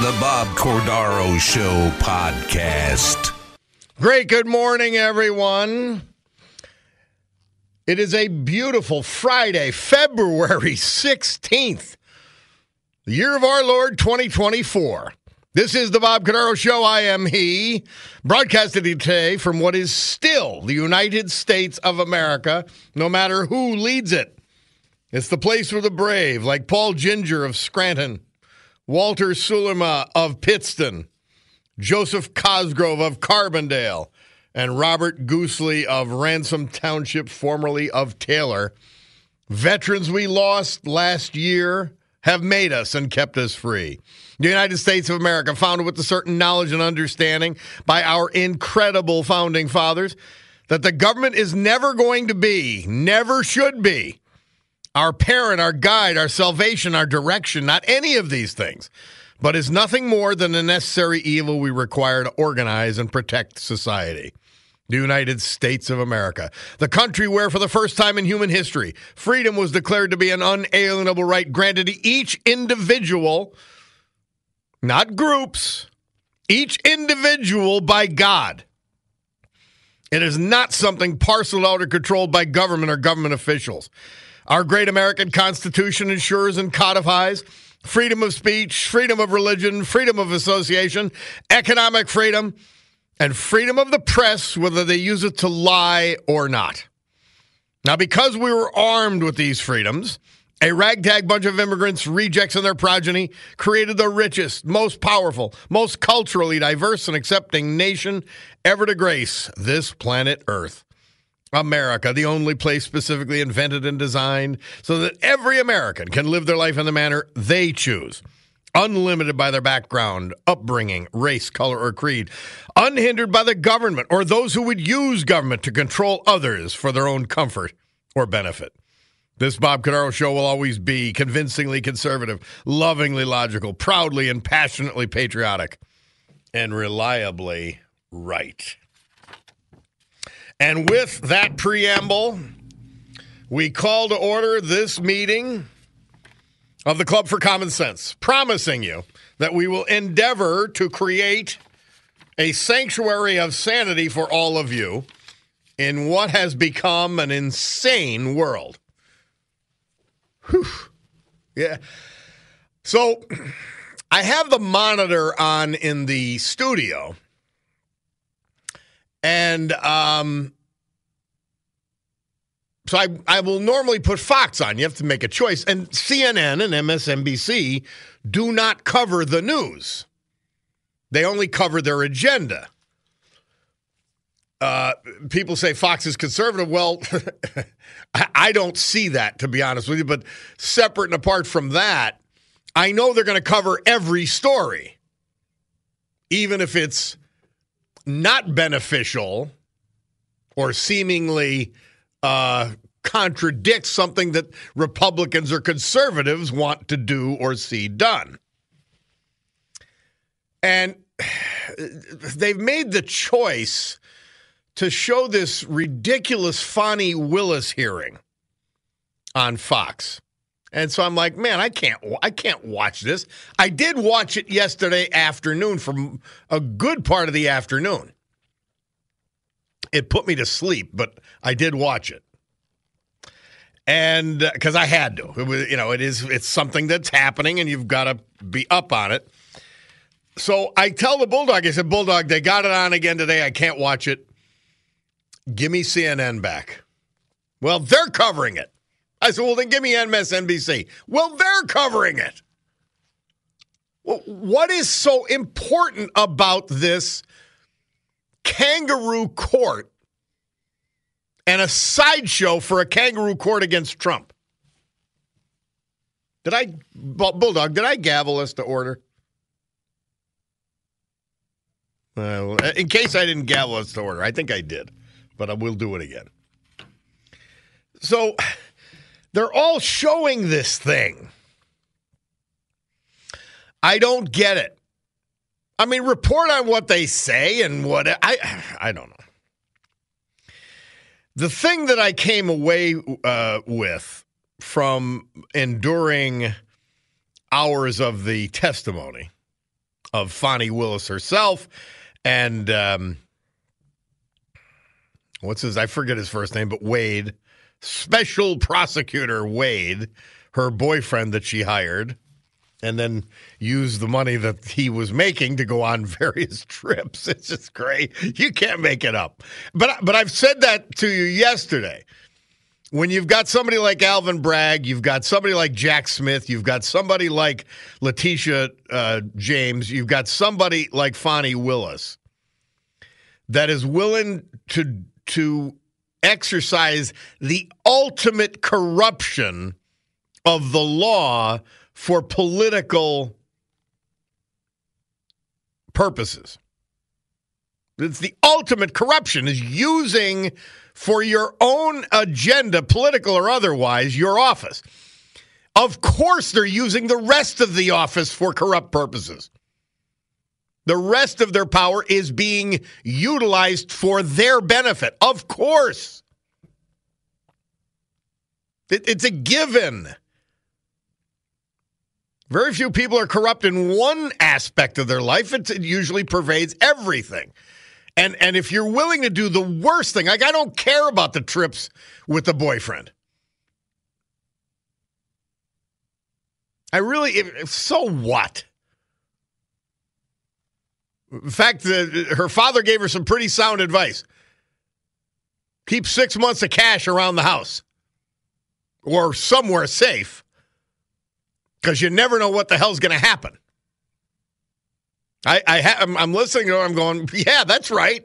The Bob Cordaro Show podcast. Great. Good morning, everyone. It is a beautiful Friday, February 16th, the year of our Lord 2024. This is the Bob Cordaro Show. I am he, broadcasting today from what is still the United States of America, no matter who leads it. It's the place for the brave, like Paul Ginger of Scranton, Walter Sulema of Pittston, Joseph Cosgrove of Carbondale, and Robert Goosley of Ransom Township, formerly of Taylor. Veterans we lost last year have made us and kept us free. The United States of America, founded with a certain knowledge and understanding by our incredible founding fathers, that the government is never going to be, never should be, our parent, our guide, our salvation, our direction, not any of these things, but is nothing more than a necessary evil we require to organize and protect society. The United States of America, the country where, for the first time in human history, freedom was declared to be an unalienable right granted to each individual, not groups, each individual by God. It is not something parceled out or controlled by government or government officials. Our great American Constitution ensures and codifies freedom of speech, freedom of religion, freedom of association, economic freedom, and freedom of the press, whether they use it to lie or not. Now, because we were armed with these freedoms, a ragtag bunch of immigrants, rejects, and their progeny created the richest, most powerful, most culturally diverse and accepting nation ever to grace this planet Earth. America, the only place specifically invented and designed so that every American can live their life in the manner they choose, unlimited by their background, upbringing, race, color, or creed, unhindered by the government or those who would use government to control others for their own comfort or benefit. This Bob Cordaro show will always be convincingly conservative, lovingly logical, proudly and passionately patriotic, and reliably right. And with that preamble, we call to order this meeting of the Club for Common Sense, promising you that we will endeavor to create a sanctuary of sanity for all of you in what has become an insane world. Whew. Yeah. So I have the monitor on in the studio and um, so I, I will normally put Fox on. You have to make a choice. And CNN and MSNBC do not cover the news, they only cover their agenda. Uh, people say Fox is conservative. Well, I don't see that, to be honest with you. But separate and apart from that, I know they're going to cover every story, even if it's not beneficial or seemingly uh, contradicts something that Republicans or conservatives want to do or see done. And they've made the choice to show this ridiculous Fani Willis hearing on Fox. And so I'm like, man, I can't I can't watch this. I did watch it yesterday afternoon for a good part of the afternoon. It put me to sleep, but I did watch it. And because uh, I had to. It was, you know, it is it's something that's happening and you've got to be up on it. So I tell the Bulldog, I said, Bulldog, they got it on again today. I can't watch it. Give me CNN back. Well, they're covering it. I said, well, then give me MSNBC. Well, they're covering it. Well, what is so important about this kangaroo court and a sideshow for a kangaroo court against Trump? Did I, Bulldog, did I gavel us to order? Uh, in case I didn't gavel us to order, I think I did, but I will do it again. So they're all showing this thing. I don't get it. I mean, report on what they say and what I I don't know. The thing that I came away uh, with from enduring hours of the testimony of Fani Willis herself and um, what's his? I forget his first name, but Wade, Special Prosecutor Wade, her boyfriend that she hired, and then used the money that he was making to go on various trips. It's just great. You can't make it up. But but I've said that to you yesterday. When you've got somebody like Alvin Bragg, you've got somebody like Jack Smith, you've got somebody like Letitia uh, James, you've got somebody like Fani Willis that is willing to to exercise the ultimate corruption of the law for political purposes. It's the ultimate corruption is using for your own agenda, political or otherwise, your office. Of course, they're using the rest of the office for corrupt purposes. The rest of their power is being utilized for their benefit. Of course. It, it's a given. Very few people are corrupt in one aspect of their life. It, it usually pervades everything. And and if you're willing to do the worst thing, like I don't care about the trips with the boyfriend. I really, if, so what? In fact, the, her father gave her some pretty sound advice. Keep six months of cash around the house or somewhere safe because you never know what the hell's going to happen. I, I ha- I'm, I'm listening to her. I'm going, yeah, that's right.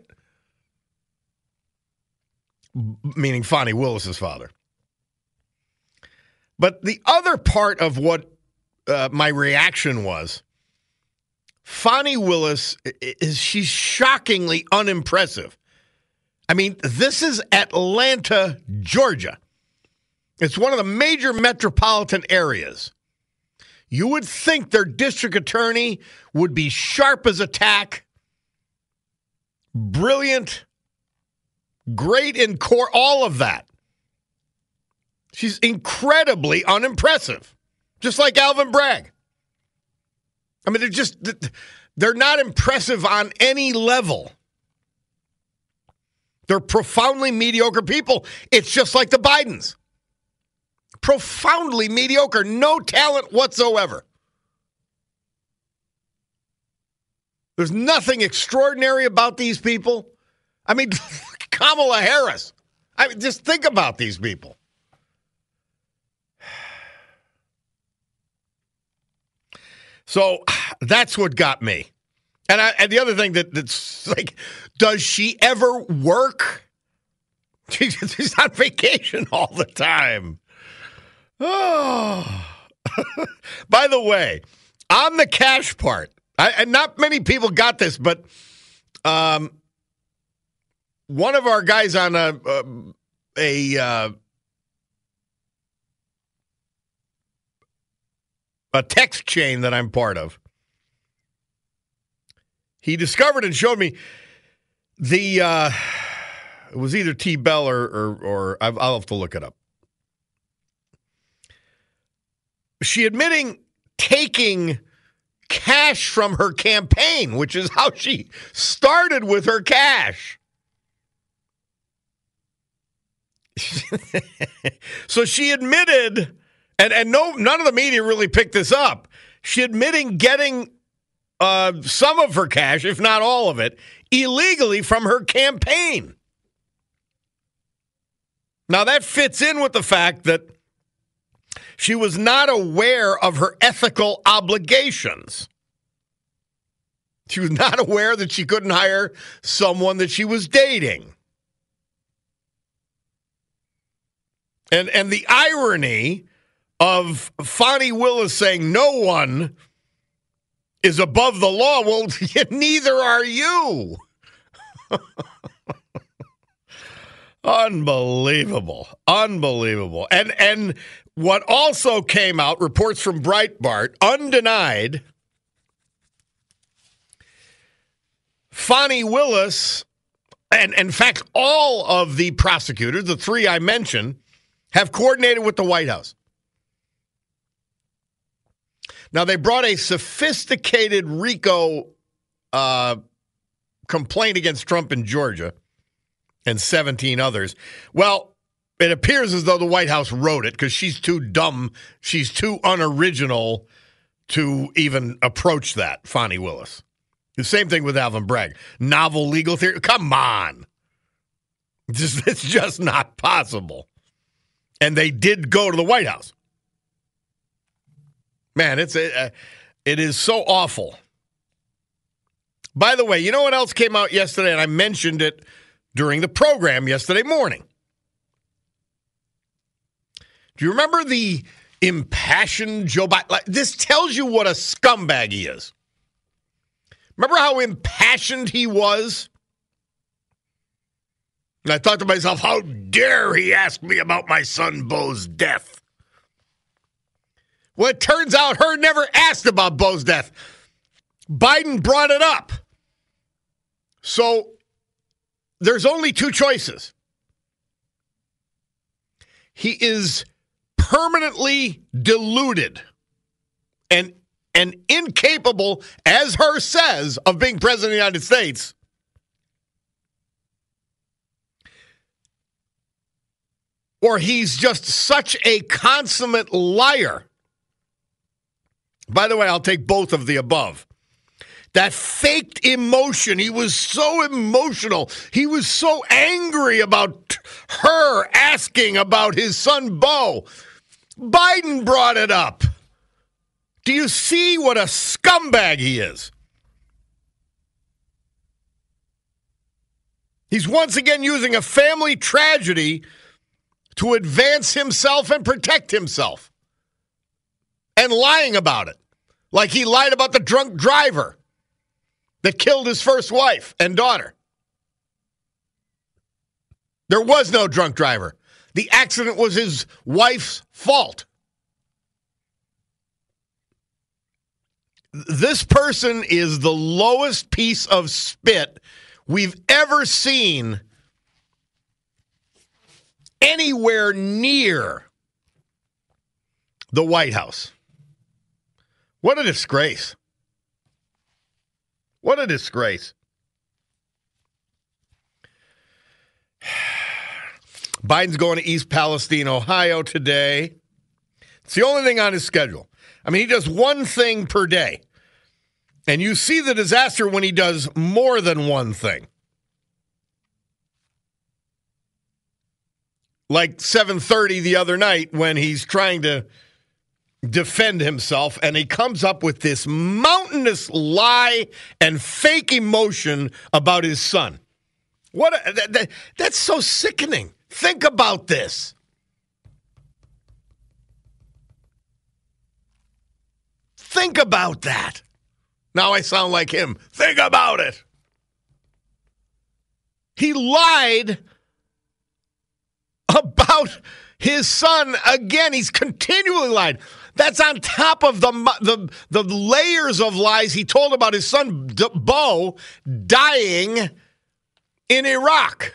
Meaning Fani Willis's father. But the other part of what uh, my reaction was Fani Willis is she's shockingly unimpressive. I mean, this is Atlanta, Georgia. It's one of the major metropolitan areas. You would think their district attorney would be sharp as a tack, brilliant, great in court, all of that. She's incredibly unimpressive, just like Alvin Bragg. I mean, they're just they're not impressive on any level. They're profoundly mediocre people. It's just like the Bidens. Profoundly mediocre, no talent whatsoever. There's nothing extraordinary about these people. I mean, Kamala Harris. I mean, just think about these people. So that's what got me. And, I, and the other thing that, that's like, does she ever work? She's on vacation all the time. Oh. By the way, on the cash part, I, and not many people got this, but um, one of our guys on a a, a a text chain that I'm part of. He discovered and showed me the uh, it was either T Bell or or, or I'll have to look it up. She admitting taking cash from her campaign, which is how she started with her cash. so she admitted and and no none of the media really picked this up. She admitting getting uh, some of her cash, if not all of it, illegally from her campaign. Now, that fits in with the fact that she was not aware of her ethical obligations. She was not aware that she couldn't hire someone that she was dating. And and the irony of Fani Willis saying no one is above the law. Well, neither are you. Unbelievable. Unbelievable. And and what also came out, reports from Breitbart, undenied, Fani Willis, and in fact, all of the prosecutors, the three I mentioned, have coordinated with the White House. Now, they brought a sophisticated RICO uh, complaint against Trump in Georgia and 17 others. Well, it appears as though the White House wrote it because she's too dumb, she's too unoriginal to even approach that, Fani Willis. The same thing with Alvin Bragg. Novel legal theory. Come on. Just, it's just not possible. And they did go to the White House. Man, it's uh, it is so awful. By the way, you know what else came out yesterday, and I mentioned it during the program yesterday morning. Do you remember the impassioned Joe Biden? Like, this tells you what a scumbag he is. Remember how impassioned he was? And I thought to myself, how dare he ask me about my son Beau's death? Well, it turns out Hur never asked about Beau's death. Biden brought it up. So there's only two choices. He is permanently deluded and and incapable, as Hur says, of being president of the United States. Or he's just such a consummate liar. By the way, I'll take both of the above. That faked emotion. He was so emotional. He was so angry about Hur asking about his son, Beau. Biden brought it up. Do you see what a scumbag he is? He's once again using a family tragedy to advance himself and protect himself and lying about it. Like he lied about the drunk driver that killed his first wife and daughter. There was no drunk driver. The accident was his wife's fault. this person is the lowest piece of spit we've ever seen anywhere near the White House. What a disgrace. What a disgrace. Biden's going to East Palestine, Ohio today. It's the only thing on his schedule. I mean, he does one thing per day. And you see the disaster when he does more than one thing. Like 7:30 the other night when he's trying to defend himself and he comes up with this mountainous lie and fake emotion about his son. What a, that, that, that's so sickening. Think about this. Think about that. Now I sound like him. Think about it. He lied about his son again. He's continually lied. That's on top of the the the layers of lies he told about his son Beau dying in Iraq.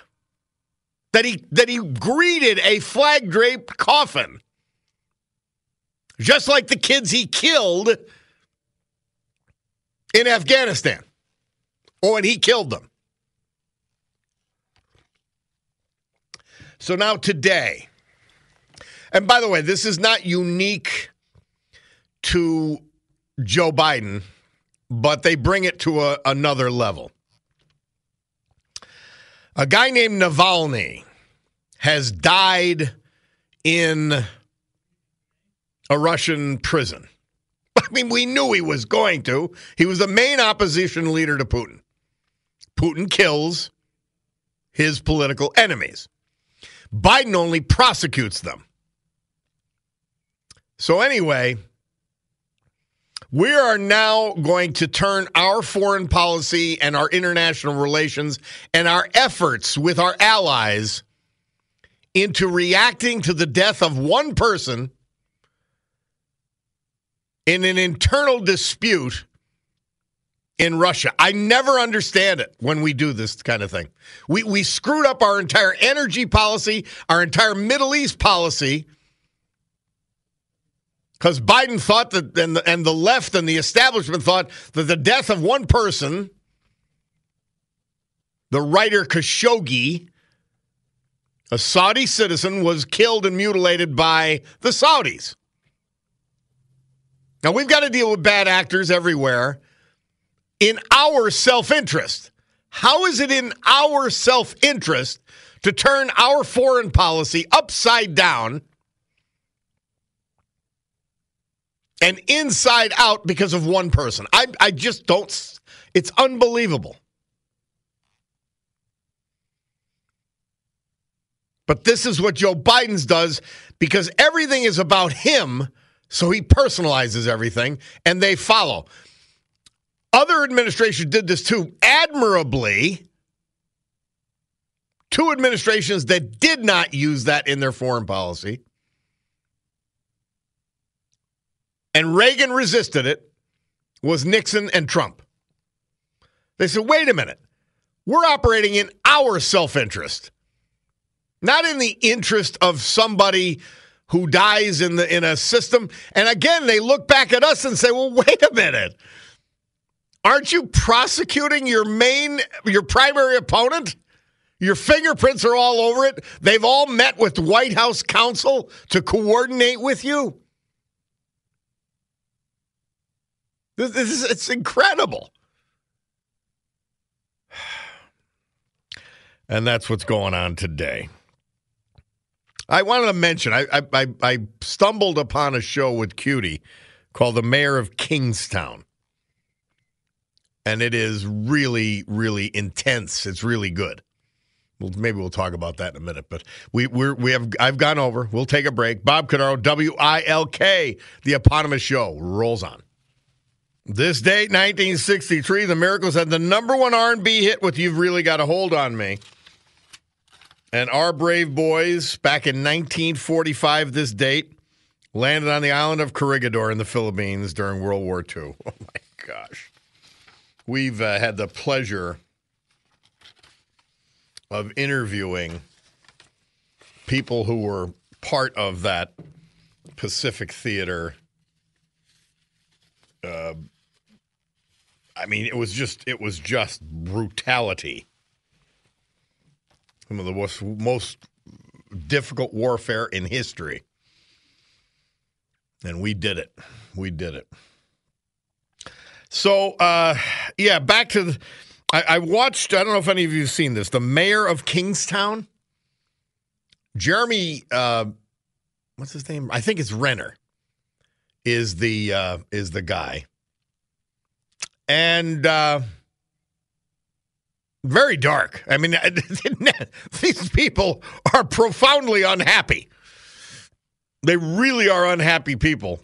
That he that he greeted a flag draped coffin, just like the kids he killed in Afghanistan. Oh, and he killed them. So now today, and by the way, this is not unique to Joe Biden. but they bring it to a, another level. A guy named Navalny has died in a Russian prison. I mean, we knew he was going to. He was the main opposition leader to Putin. Putin kills his political enemies. Biden only prosecutes them. So, anyway, we are now going to turn our foreign policy and our international relations and our efforts with our allies into reacting to the death of one person in an internal dispute in Russia. I never understand it when we do this kind of thing. We we screwed up our entire energy policy, our entire Middle East policy. Because Biden thought that, and the, and the left and the establishment thought that the death of one person, the writer Khashoggi, a Saudi citizen, was killed and mutilated by the Saudis. Now, we've got to deal with bad actors everywhere in our self interest. How is it in our self interest to turn our foreign policy upside down and inside out because of one person? I, I just don't. It's unbelievable. But this is what Joe Biden's does because everything is about him, so he personalizes everything and they follow. Other administrations did this too, admirably. Two administrations that did not use that in their foreign policy. And Reagan resisted it was Nixon and Trump. They said, wait a minute. We're operating in our self interest, not in the interest of somebody who dies in the in a system. And again, they look back at us and say, well, wait a minute. Aren't you prosecuting your main, your primary opponent? Your fingerprints are all over it. They've all met with White House counsel to coordinate with you. This, this is it's incredible. And that's what's going on today. I wanted to mention I, I, I stumbled upon a show with Cutie called The Mayor of Kingstown and it is really, really intense. It's really good. Well, maybe we'll talk about that in a minute. But we we're, we have I've gone over. We'll take a break. Bob Cordaro, W I L K, the eponymous show rolls on. This date, 1963, the Miracles had the number one R&B hit with "You've Really Got a Hold on Me." And our brave boys, back in 1945, this date, landed on the island of Corregidor in the Philippines during World War II. Oh my gosh. We've uh, had the pleasure of interviewing people who were part of that Pacific Theater. Uh, I mean, it was just it was just brutality. Some of the most, most difficult warfare in history, and we did it. We did it. So, uh, yeah, back to the. I, I, watched, I don't know if any of you have seen this, the mayor of Kingstown, Jeremy, uh, what's his name? I think it's Renner, is the, uh, is the guy. And, uh, very dark. I mean, these people are profoundly unhappy. They really are unhappy people.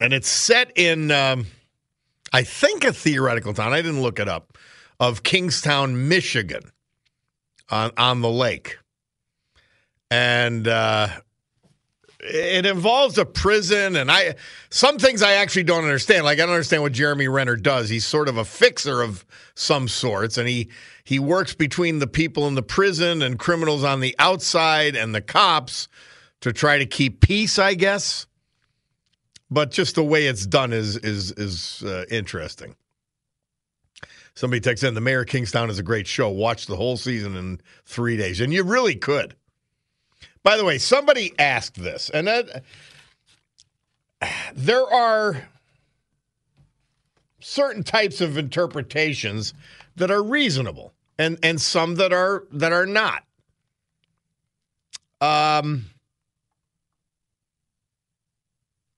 And it's set in, um, I think a theoretical town, I didn't look it up, of Kingstown, Michigan on, on the lake. And uh, it involves a prison and I some things I actually don't understand. Like I don't understand what Jeremy Renner does. He's sort of a fixer of some sorts and he he works between the people in the prison and criminals on the outside and the cops to try to keep peace, I guess but just the way it's done is is is uh, interesting. Somebody texts in the Mayor of Kingstown is a great show. Watch the whole season in three days, and you really could. By the way, somebody asked this, and that there are certain types of interpretations that are reasonable and and some that are that are not. Um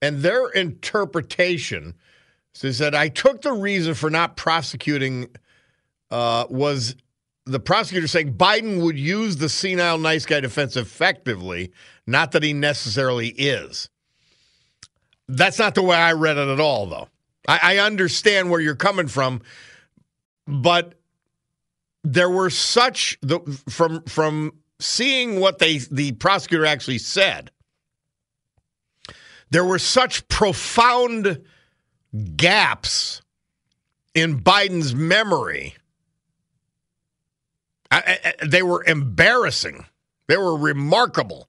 and their interpretation is that I took the reason for not prosecuting uh, was the prosecutor saying Biden would use the senile nice guy defense effectively, not that he necessarily is. That's not the way I read it at all, though. I, I understand where you're coming from, but there were such the from from seeing what they the prosecutor actually said. There were such profound gaps in Biden's memory. I, I, they were embarrassing. They were remarkable.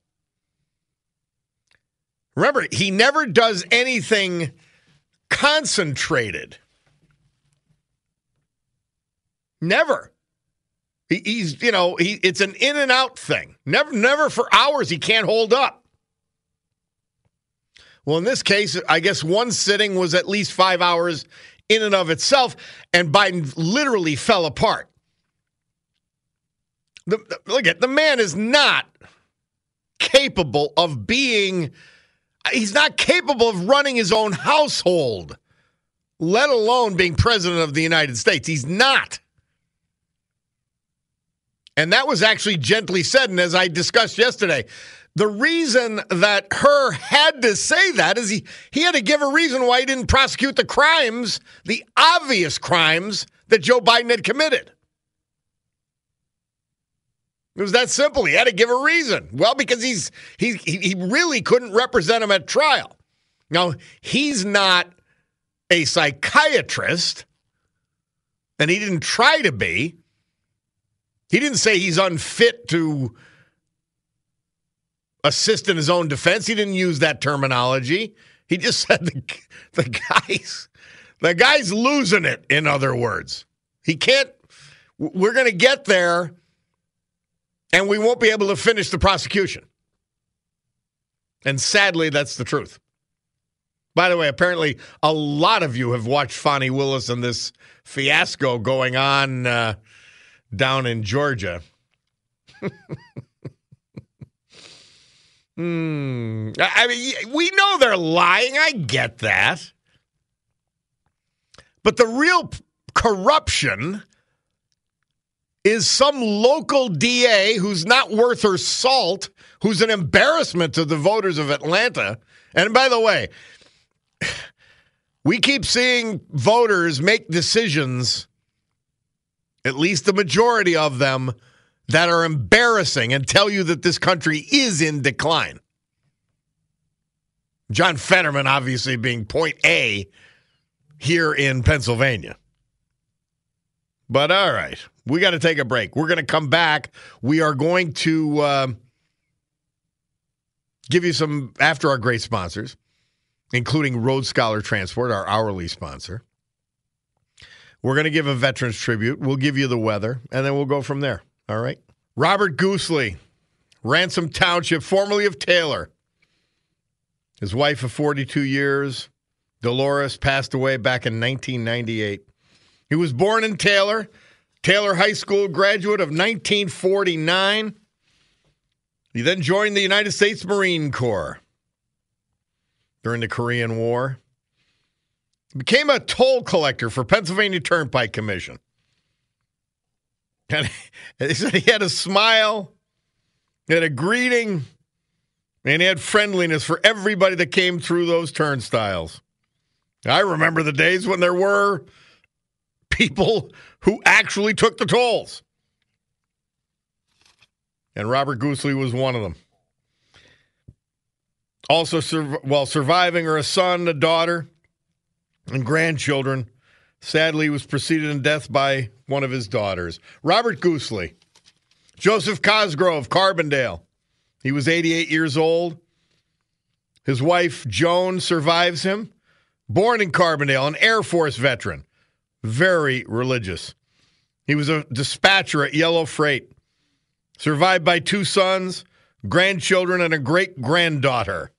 Remember, he never does anything concentrated. Never. He, he's, you know, he, it's an in and out thing. Never, never for hours he can't hold up. Well, in this case, I guess one sitting was at least five hours in and of itself, and Biden literally fell apart. The, the, look at the man is not capable of being, he's not capable of running his own household, let alone being president of the United States. He's not. And that was actually gently said. And as I discussed yesterday, the reason that Hur had to say that is he, he had to give a reason why he didn't prosecute the crimes, the obvious crimes that Joe Biden had committed. It was that simple. He had to give a reason. Well, because he's he he really couldn't represent him at trial. Now, he's not a psychiatrist, and he didn't try to be. He didn't say he's unfit to assist in his own defense. He didn't use that terminology. He just said the, the guy's the guy's losing it. In other words, he can't. We're going to get there, and we won't be able to finish the prosecution. And sadly, that's the truth. By the way, apparently a lot of you have watched Fani Willis and this fiasco going on uh, down in Georgia. Hmm. I mean, we know they're lying. I get that. But the real corruption is some local DA who's not worth her salt, who's an embarrassment to the voters of Atlanta. And by the way, we keep seeing voters make decisions, at least the majority of them, that are embarrassing and tell you that this country is in decline. John Fetterman, obviously, being point A here in Pennsylvania. But all right, we got to take a break. We're going to come back. We are going to uh, give you some after our great sponsors, including Road Scholar Transport, our hourly sponsor. We're going to give a veterans tribute. We'll give you the weather, and then we'll go from there. All right. Robert Goosley, Ransom Township, formerly of Taylor. His wife of 42 years, Dolores, passed away back in 1998. He was born in Taylor, Taylor High School graduate of 1949. He then joined the United States Marine Corps during the Korean War. Became a toll collector for Pennsylvania Turnpike Commission. And he said he had a smile, he had a greeting, and he had friendliness for everybody that came through those turnstiles. I remember the days when there were people who actually took the tolls. And Robert Goosley was one of them. Also, sur- while surviving are a son, a daughter, and grandchildren, sadly, was preceded in death by one of his daughters, Robert Goosley. Joseph Cosgrove, Carbondale. He was 88 years old. His wife, Joan, survives him. Born in Carbondale, an Air Force veteran. Very religious. He was a dispatcher at Yellow Freight. Survived by two sons, grandchildren, and a great granddaughter.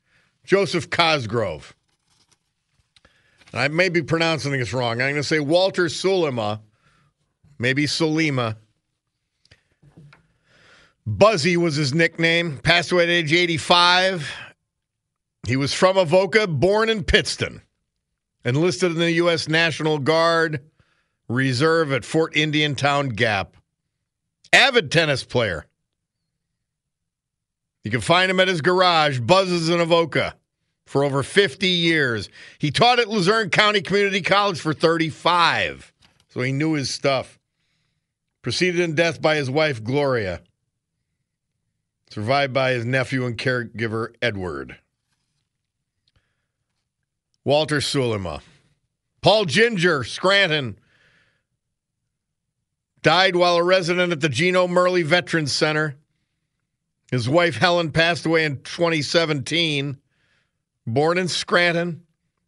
Joseph Cosgrove. I may be pronouncing this wrong. I'm going to say Walter Sulima, maybe Sulima. Buzzy was his nickname. Passed away at age 85. He was from Avoca, born in Pittston. Enlisted in the U.S. National Guard Reserve at Fort Indiantown Gap. Avid tennis player. You can find him at his garage, Buzzes in Avoca, for over 50 years. He taught at Luzerne County Community College for 35, so he knew his stuff. Preceded in death by his wife, Gloria. Survived by his nephew and caregiver, Edward. Walter Sulima. Paul Ginger, Scranton. Died while a resident at the Gino Merli Veterans Center. His wife Helen passed away in 2017. Born in Scranton,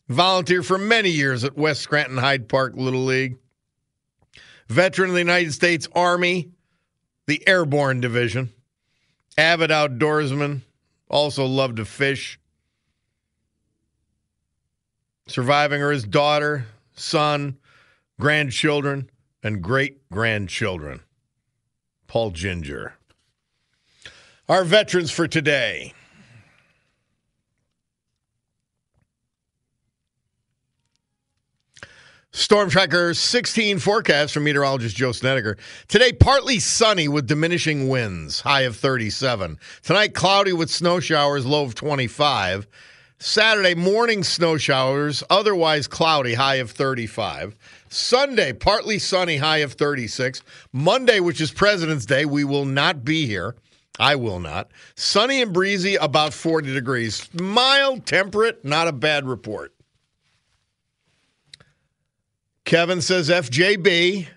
volunteered for many years at West Scranton Hyde Park Little League. Veteran of the United States Army, the Airborne Division. Avid outdoorsman, also loved to fish. Surviving are his daughter, son, grandchildren, and great grandchildren. Paul Ginger. Our veterans for today. Storm Tracker 16 forecast from meteorologist Joe Snedeker. Today, partly sunny with diminishing winds, high of 37. Tonight, cloudy with snow showers, low of 25. Saturday, morning snow showers, otherwise cloudy, high of 35. Sunday, partly sunny, high of 36. Monday, which is President's Day, we will not be here. I will not. Sunny and breezy, about 40 degrees. Mild, temperate, not a bad report. Kevin says FJB.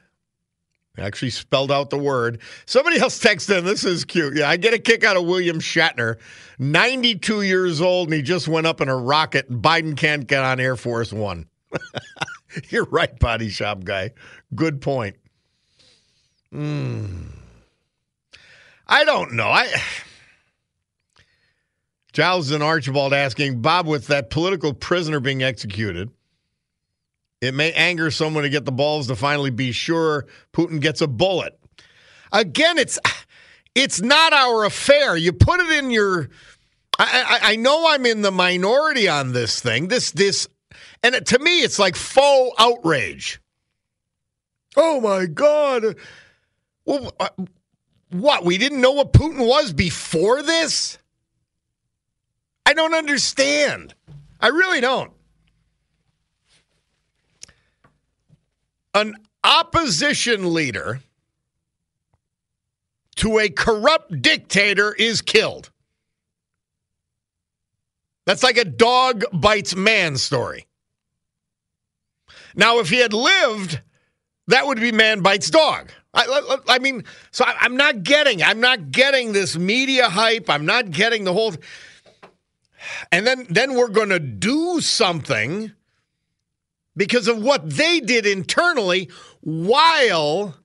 Actually spelled out the word. Somebody else texted in. This is cute. Yeah, I get a kick out of William Shatner. 92 years old, and he just went up in a rocket. And Biden can't get on Air Force One. You're right, body shop guy. Good point. Mm. I don't know. I Giles and Archibald asking Bob, with that political prisoner being executed, it may anger someone to get the balls to finally be sure Putin gets a bullet. Again, it's it's not our affair. You put it in your. I, I, I know I'm in the minority on this thing. This this, and to me, it's like faux outrage. Oh my God! Well, uh, what? We didn't know what Putin was before this. I don't understand. I really don't. An opposition leader to a corrupt dictator is killed. That's like a dog bites man story. Now, if he had lived, that would be man bites dog. I, I, mean, so I'm not getting, I'm not getting this media hype. I'm not getting the whole. And then, then we're going to do something because of what they did internally while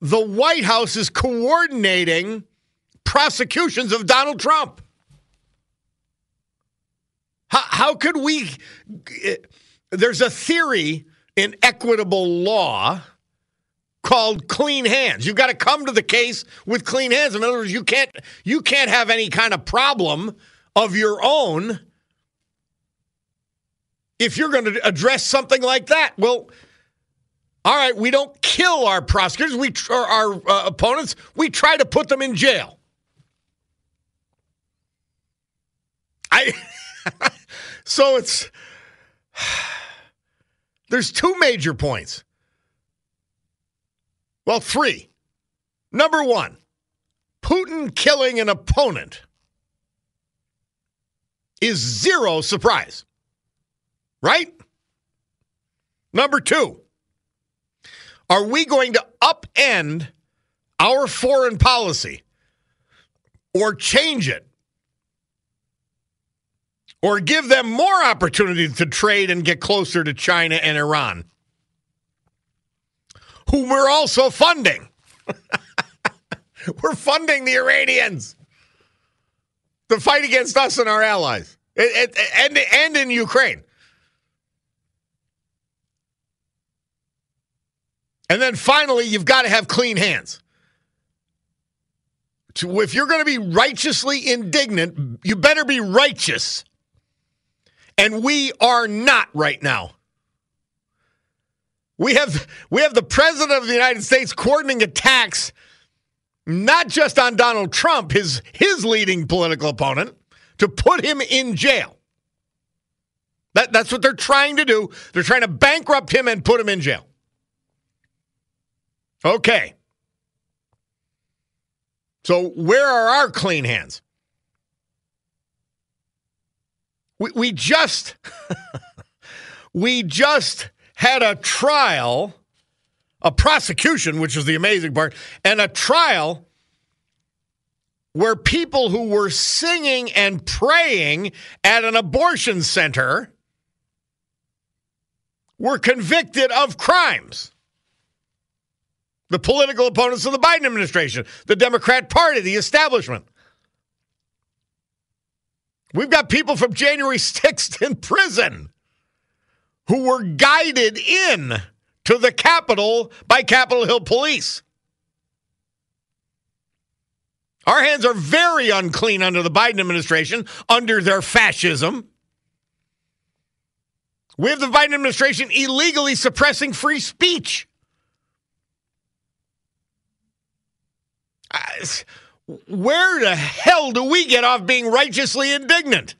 the White House is coordinating prosecutions of Donald Trump. How, how could we? There's a theory in equitable law called clean hands. You've got to come to the case with clean hands. In other words, you can't you can't have any kind of problem of your own if you're going to address something like that. Well, all right, we don't kill our prosecutors, we or our uh, opponents. We try to put them in jail. I so it's there's two major points. Well, three. Number 1, Putin killing an opponent is zero surprise. Right? Number two, are we going to upend our foreign policy or change it or give them more opportunity to trade and get closer to China and Iran, whom we're also funding? we're funding the Iranians to fight against us and our allies, and, and, and in Ukraine. And then finally, you've got to have clean hands. To, if you're going to be righteously indignant, you better be righteous. And we are not right now. We have we have the president of the United States coordinating attacks not just on Donald Trump, his his leading political opponent, to put him in jail. That, that's what they're trying to do. They're trying to bankrupt him and put him in jail. Okay. So where are our clean hands? We, we just we just had a trial, a prosecution, which is the amazing part, and a trial where people who were singing and praying at an abortion center were convicted of crimes. The political opponents of the Biden administration, the Democrat Party, the establishment. We've got people from January 6th in prison who were guided in to the Capitol by Capitol Hill police. Our hands are very unclean under the Biden administration, under their fascism. We have the Biden administration illegally suppressing free speech. Where the hell do we get off being righteously indignant?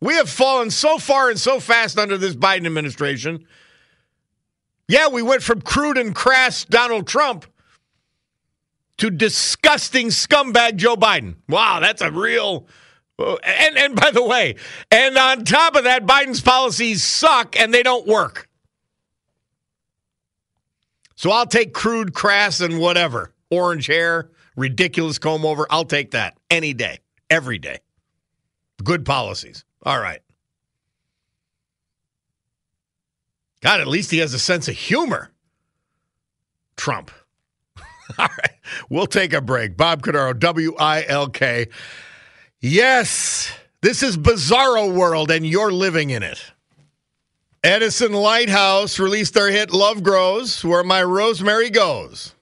We have fallen so far and so fast under this Biden administration. Yeah, we went from crude and crass Donald Trump to disgusting scumbag Joe Biden. Wow, that's a real. And and by the way, and on top of that, Biden's policies suck and they don't work. So I'll take crude, crass, and whatever. Orange hair, ridiculous comb over. I'll take that any day, every day. Good policies. All right. God, at least he has a sense of humor. Trump. All right. We'll take a break. Bob Cordaro, W I L K. Yes, this is Bizarro World, and you're living in it. Edison Lighthouse released their hit Love Grows, Where My Rosemary Goes.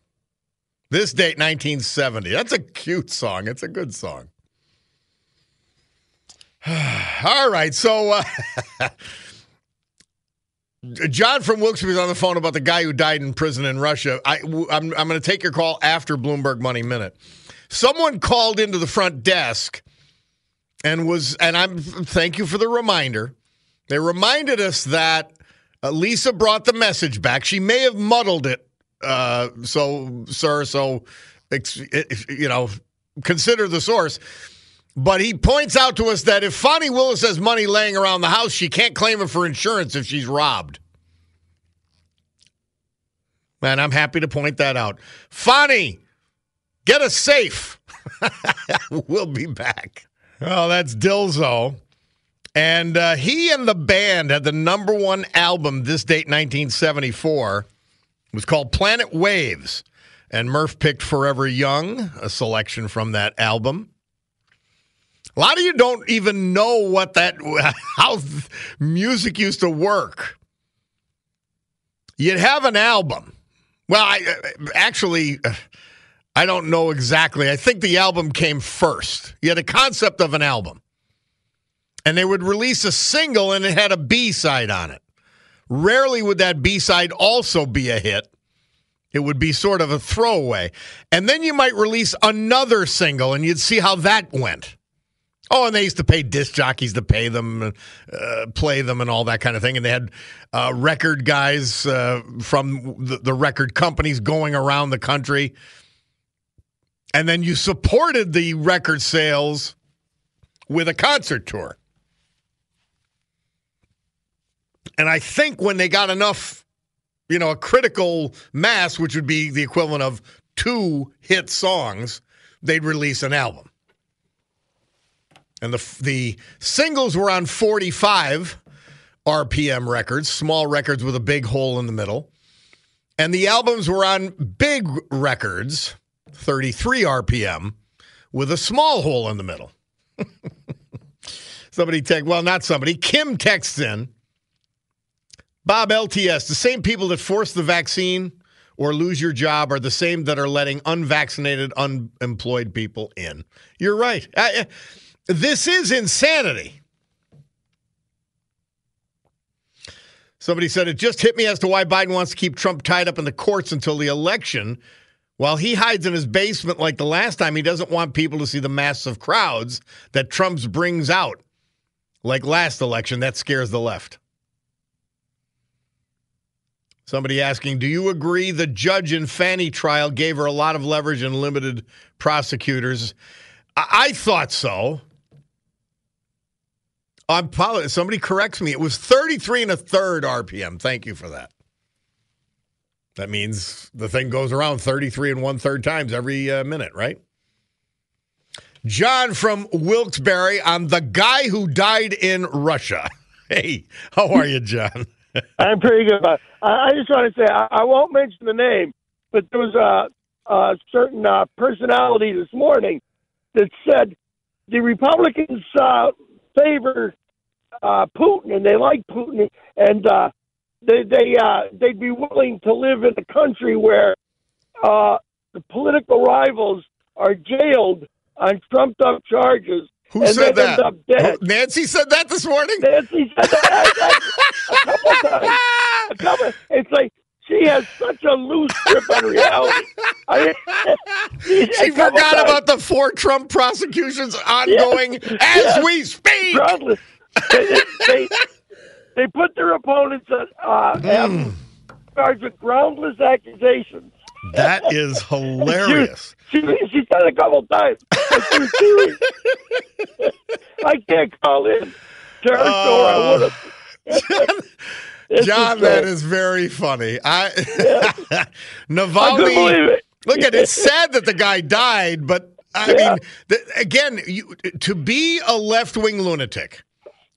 This date, 1970. That's a cute song. It's a good song. All right. So, uh, John from Wilkes-Barre is on the phone about the guy who died in prison in Russia. I, I'm, I'm going to take your call after Bloomberg Money Minute. Someone called into the front desk and was, and I'm thank you for the reminder. They reminded us that uh, Lisa brought the message back. She may have muddled it, uh, so sir. So, you know, consider the source. But he points out to us that if Fani Willis has money laying around the house, she can't claim it for insurance if she's robbed. Man, I'm happy to point that out. Fani, get a safe. we'll be back. Oh, that's Dilzo. And uh, he and the band had the number one album this date, 1974. It was called Planet Waves. And Murph picked Forever Young, a selection from that album. A lot of you don't even know what that how music used to work. You'd have an album. Well, I actually I don't know exactly. I think the album came first. You had a concept of an album. And they would release a single and it had a B-side on it. Rarely would that B-side also be a hit. It would be sort of a throwaway. And then you might release another single and you'd see how that went. Oh, and they used to pay disc jockeys to pay them, uh, play them, and all that kind of thing. And they had uh, record guys uh, from the, the, record companies going around the country. And then you supported the record sales with a concert tour. And I think when they got enough, you know, a critical mass, which would be the equivalent of two hit songs, they'd release an album and the the singles were on 45 RPM records, small records with a big hole in the middle, and the albums were on big records, 33 RPM, with a small hole in the middle. somebody text, well, not somebody. Kim texts in. Bob LTS, the same people that force the vaccine or lose your job are the same that are letting unvaccinated, unemployed people in. You're right. I, this is insanity. Somebody said it just hit me as to why Biden wants to keep Trump tied up in the courts until the election. While he hides in his basement like the last time, he doesn't want people to see the massive crowds that Trump's brings out. Like last election, that scares the left. Somebody asking, do you agree the judge in Fani trial gave her a lot of leverage and limited prosecutors? I, I thought so. I'm somebody corrects me. It was 33 and a third RPM. Thank you for that. That means the thing goes around 33 and one third times every uh, minute, right? John from Wilkes-Barre. I'm the guy who died in Russia. Hey, how are you, John? I'm pretty good. I, just want to say I, I won't mention the name, but there was a, a certain uh, personality this morning that said the Republicans uh, favor uh, Putin and they like Putin and uh, they they uh, they'd be willing to live in a country where uh, the political rivals are jailed on trumped up charges. Who said that? Nancy said that this morning. Nancy said that a couple times. A couple. It's like she has such a loose grip on reality. I, she forgot times. about the four Trump prosecutions ongoing yes, as yes. we speak. They, they, they, put their opponents uh, mm. charged with groundless accusations. That is hilarious. She, she, she said it a couple times. I can't call in her uh, would have. John, that is very funny. I yeah. Navalny. I look at it. It's sad that the guy died, but I yeah. mean, the, again, you, to be a left wing lunatic,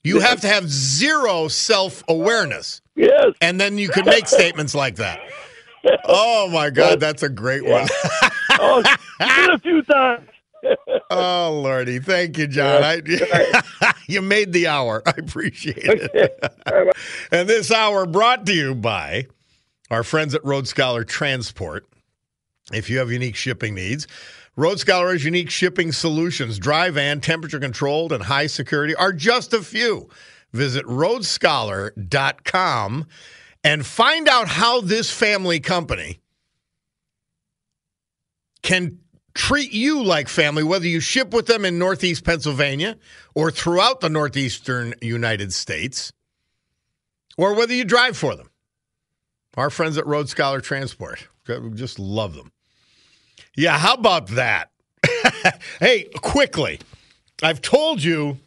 you yes. have to have zero self awareness. Yes, and then you can make statements like that. Oh my God, that's a great one. oh, a few times. oh lordy, thank you, John. I, you made the hour. I appreciate it. and this hour brought to you by our friends at Road Scholar Transport. If you have unique shipping needs, Road Scholar has unique shipping solutions. Dry van, temperature controlled, and high security are just a few. Visit roadscholar.com and find out how this family company can treat you like family, whether you ship with them in Northeast Pennsylvania or throughout the Northeastern United States, or whether you drive for them. Our friends at Road Scholar Transport, just love them. Yeah, how about that? hey, quickly, I've told you.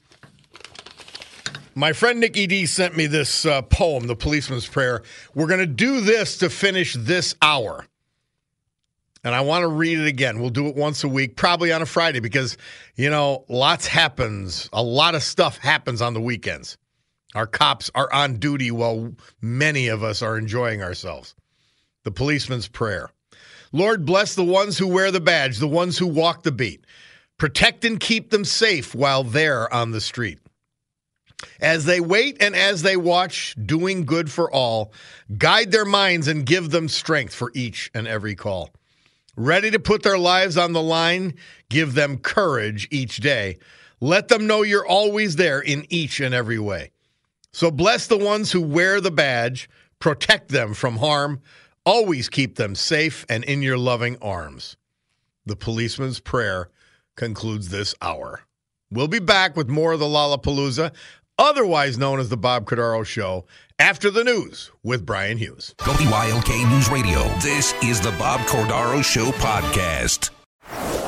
My friend Nikki D sent me this uh, poem, The Policeman's Prayer. We're going to do this to finish this hour and I want to read it again. We'll do it once a week, probably on a Friday, because, you know, lots happens. A lot of stuff happens on the weekends. Our cops are on duty while many of us are enjoying ourselves. The policeman's prayer Lord, bless the ones who wear the badge, the ones who walk the beat. Protect and keep them safe while they're on the street. As they wait and as they watch, doing good for all, guide their minds and give them strength for each and every call ready to put their lives on the line. Give them courage each day. Let them know you're always there in each and every way. So bless the ones who wear the badge, protect them from harm, always keep them safe and in your loving arms. The policeman's prayer concludes this hour. We'll be back with more of the Lollapalooza, otherwise known as the Bob Cordaro Show, after the news with Brian Hughes. WILK News Radio. This is the Bob Cordaro Show podcast.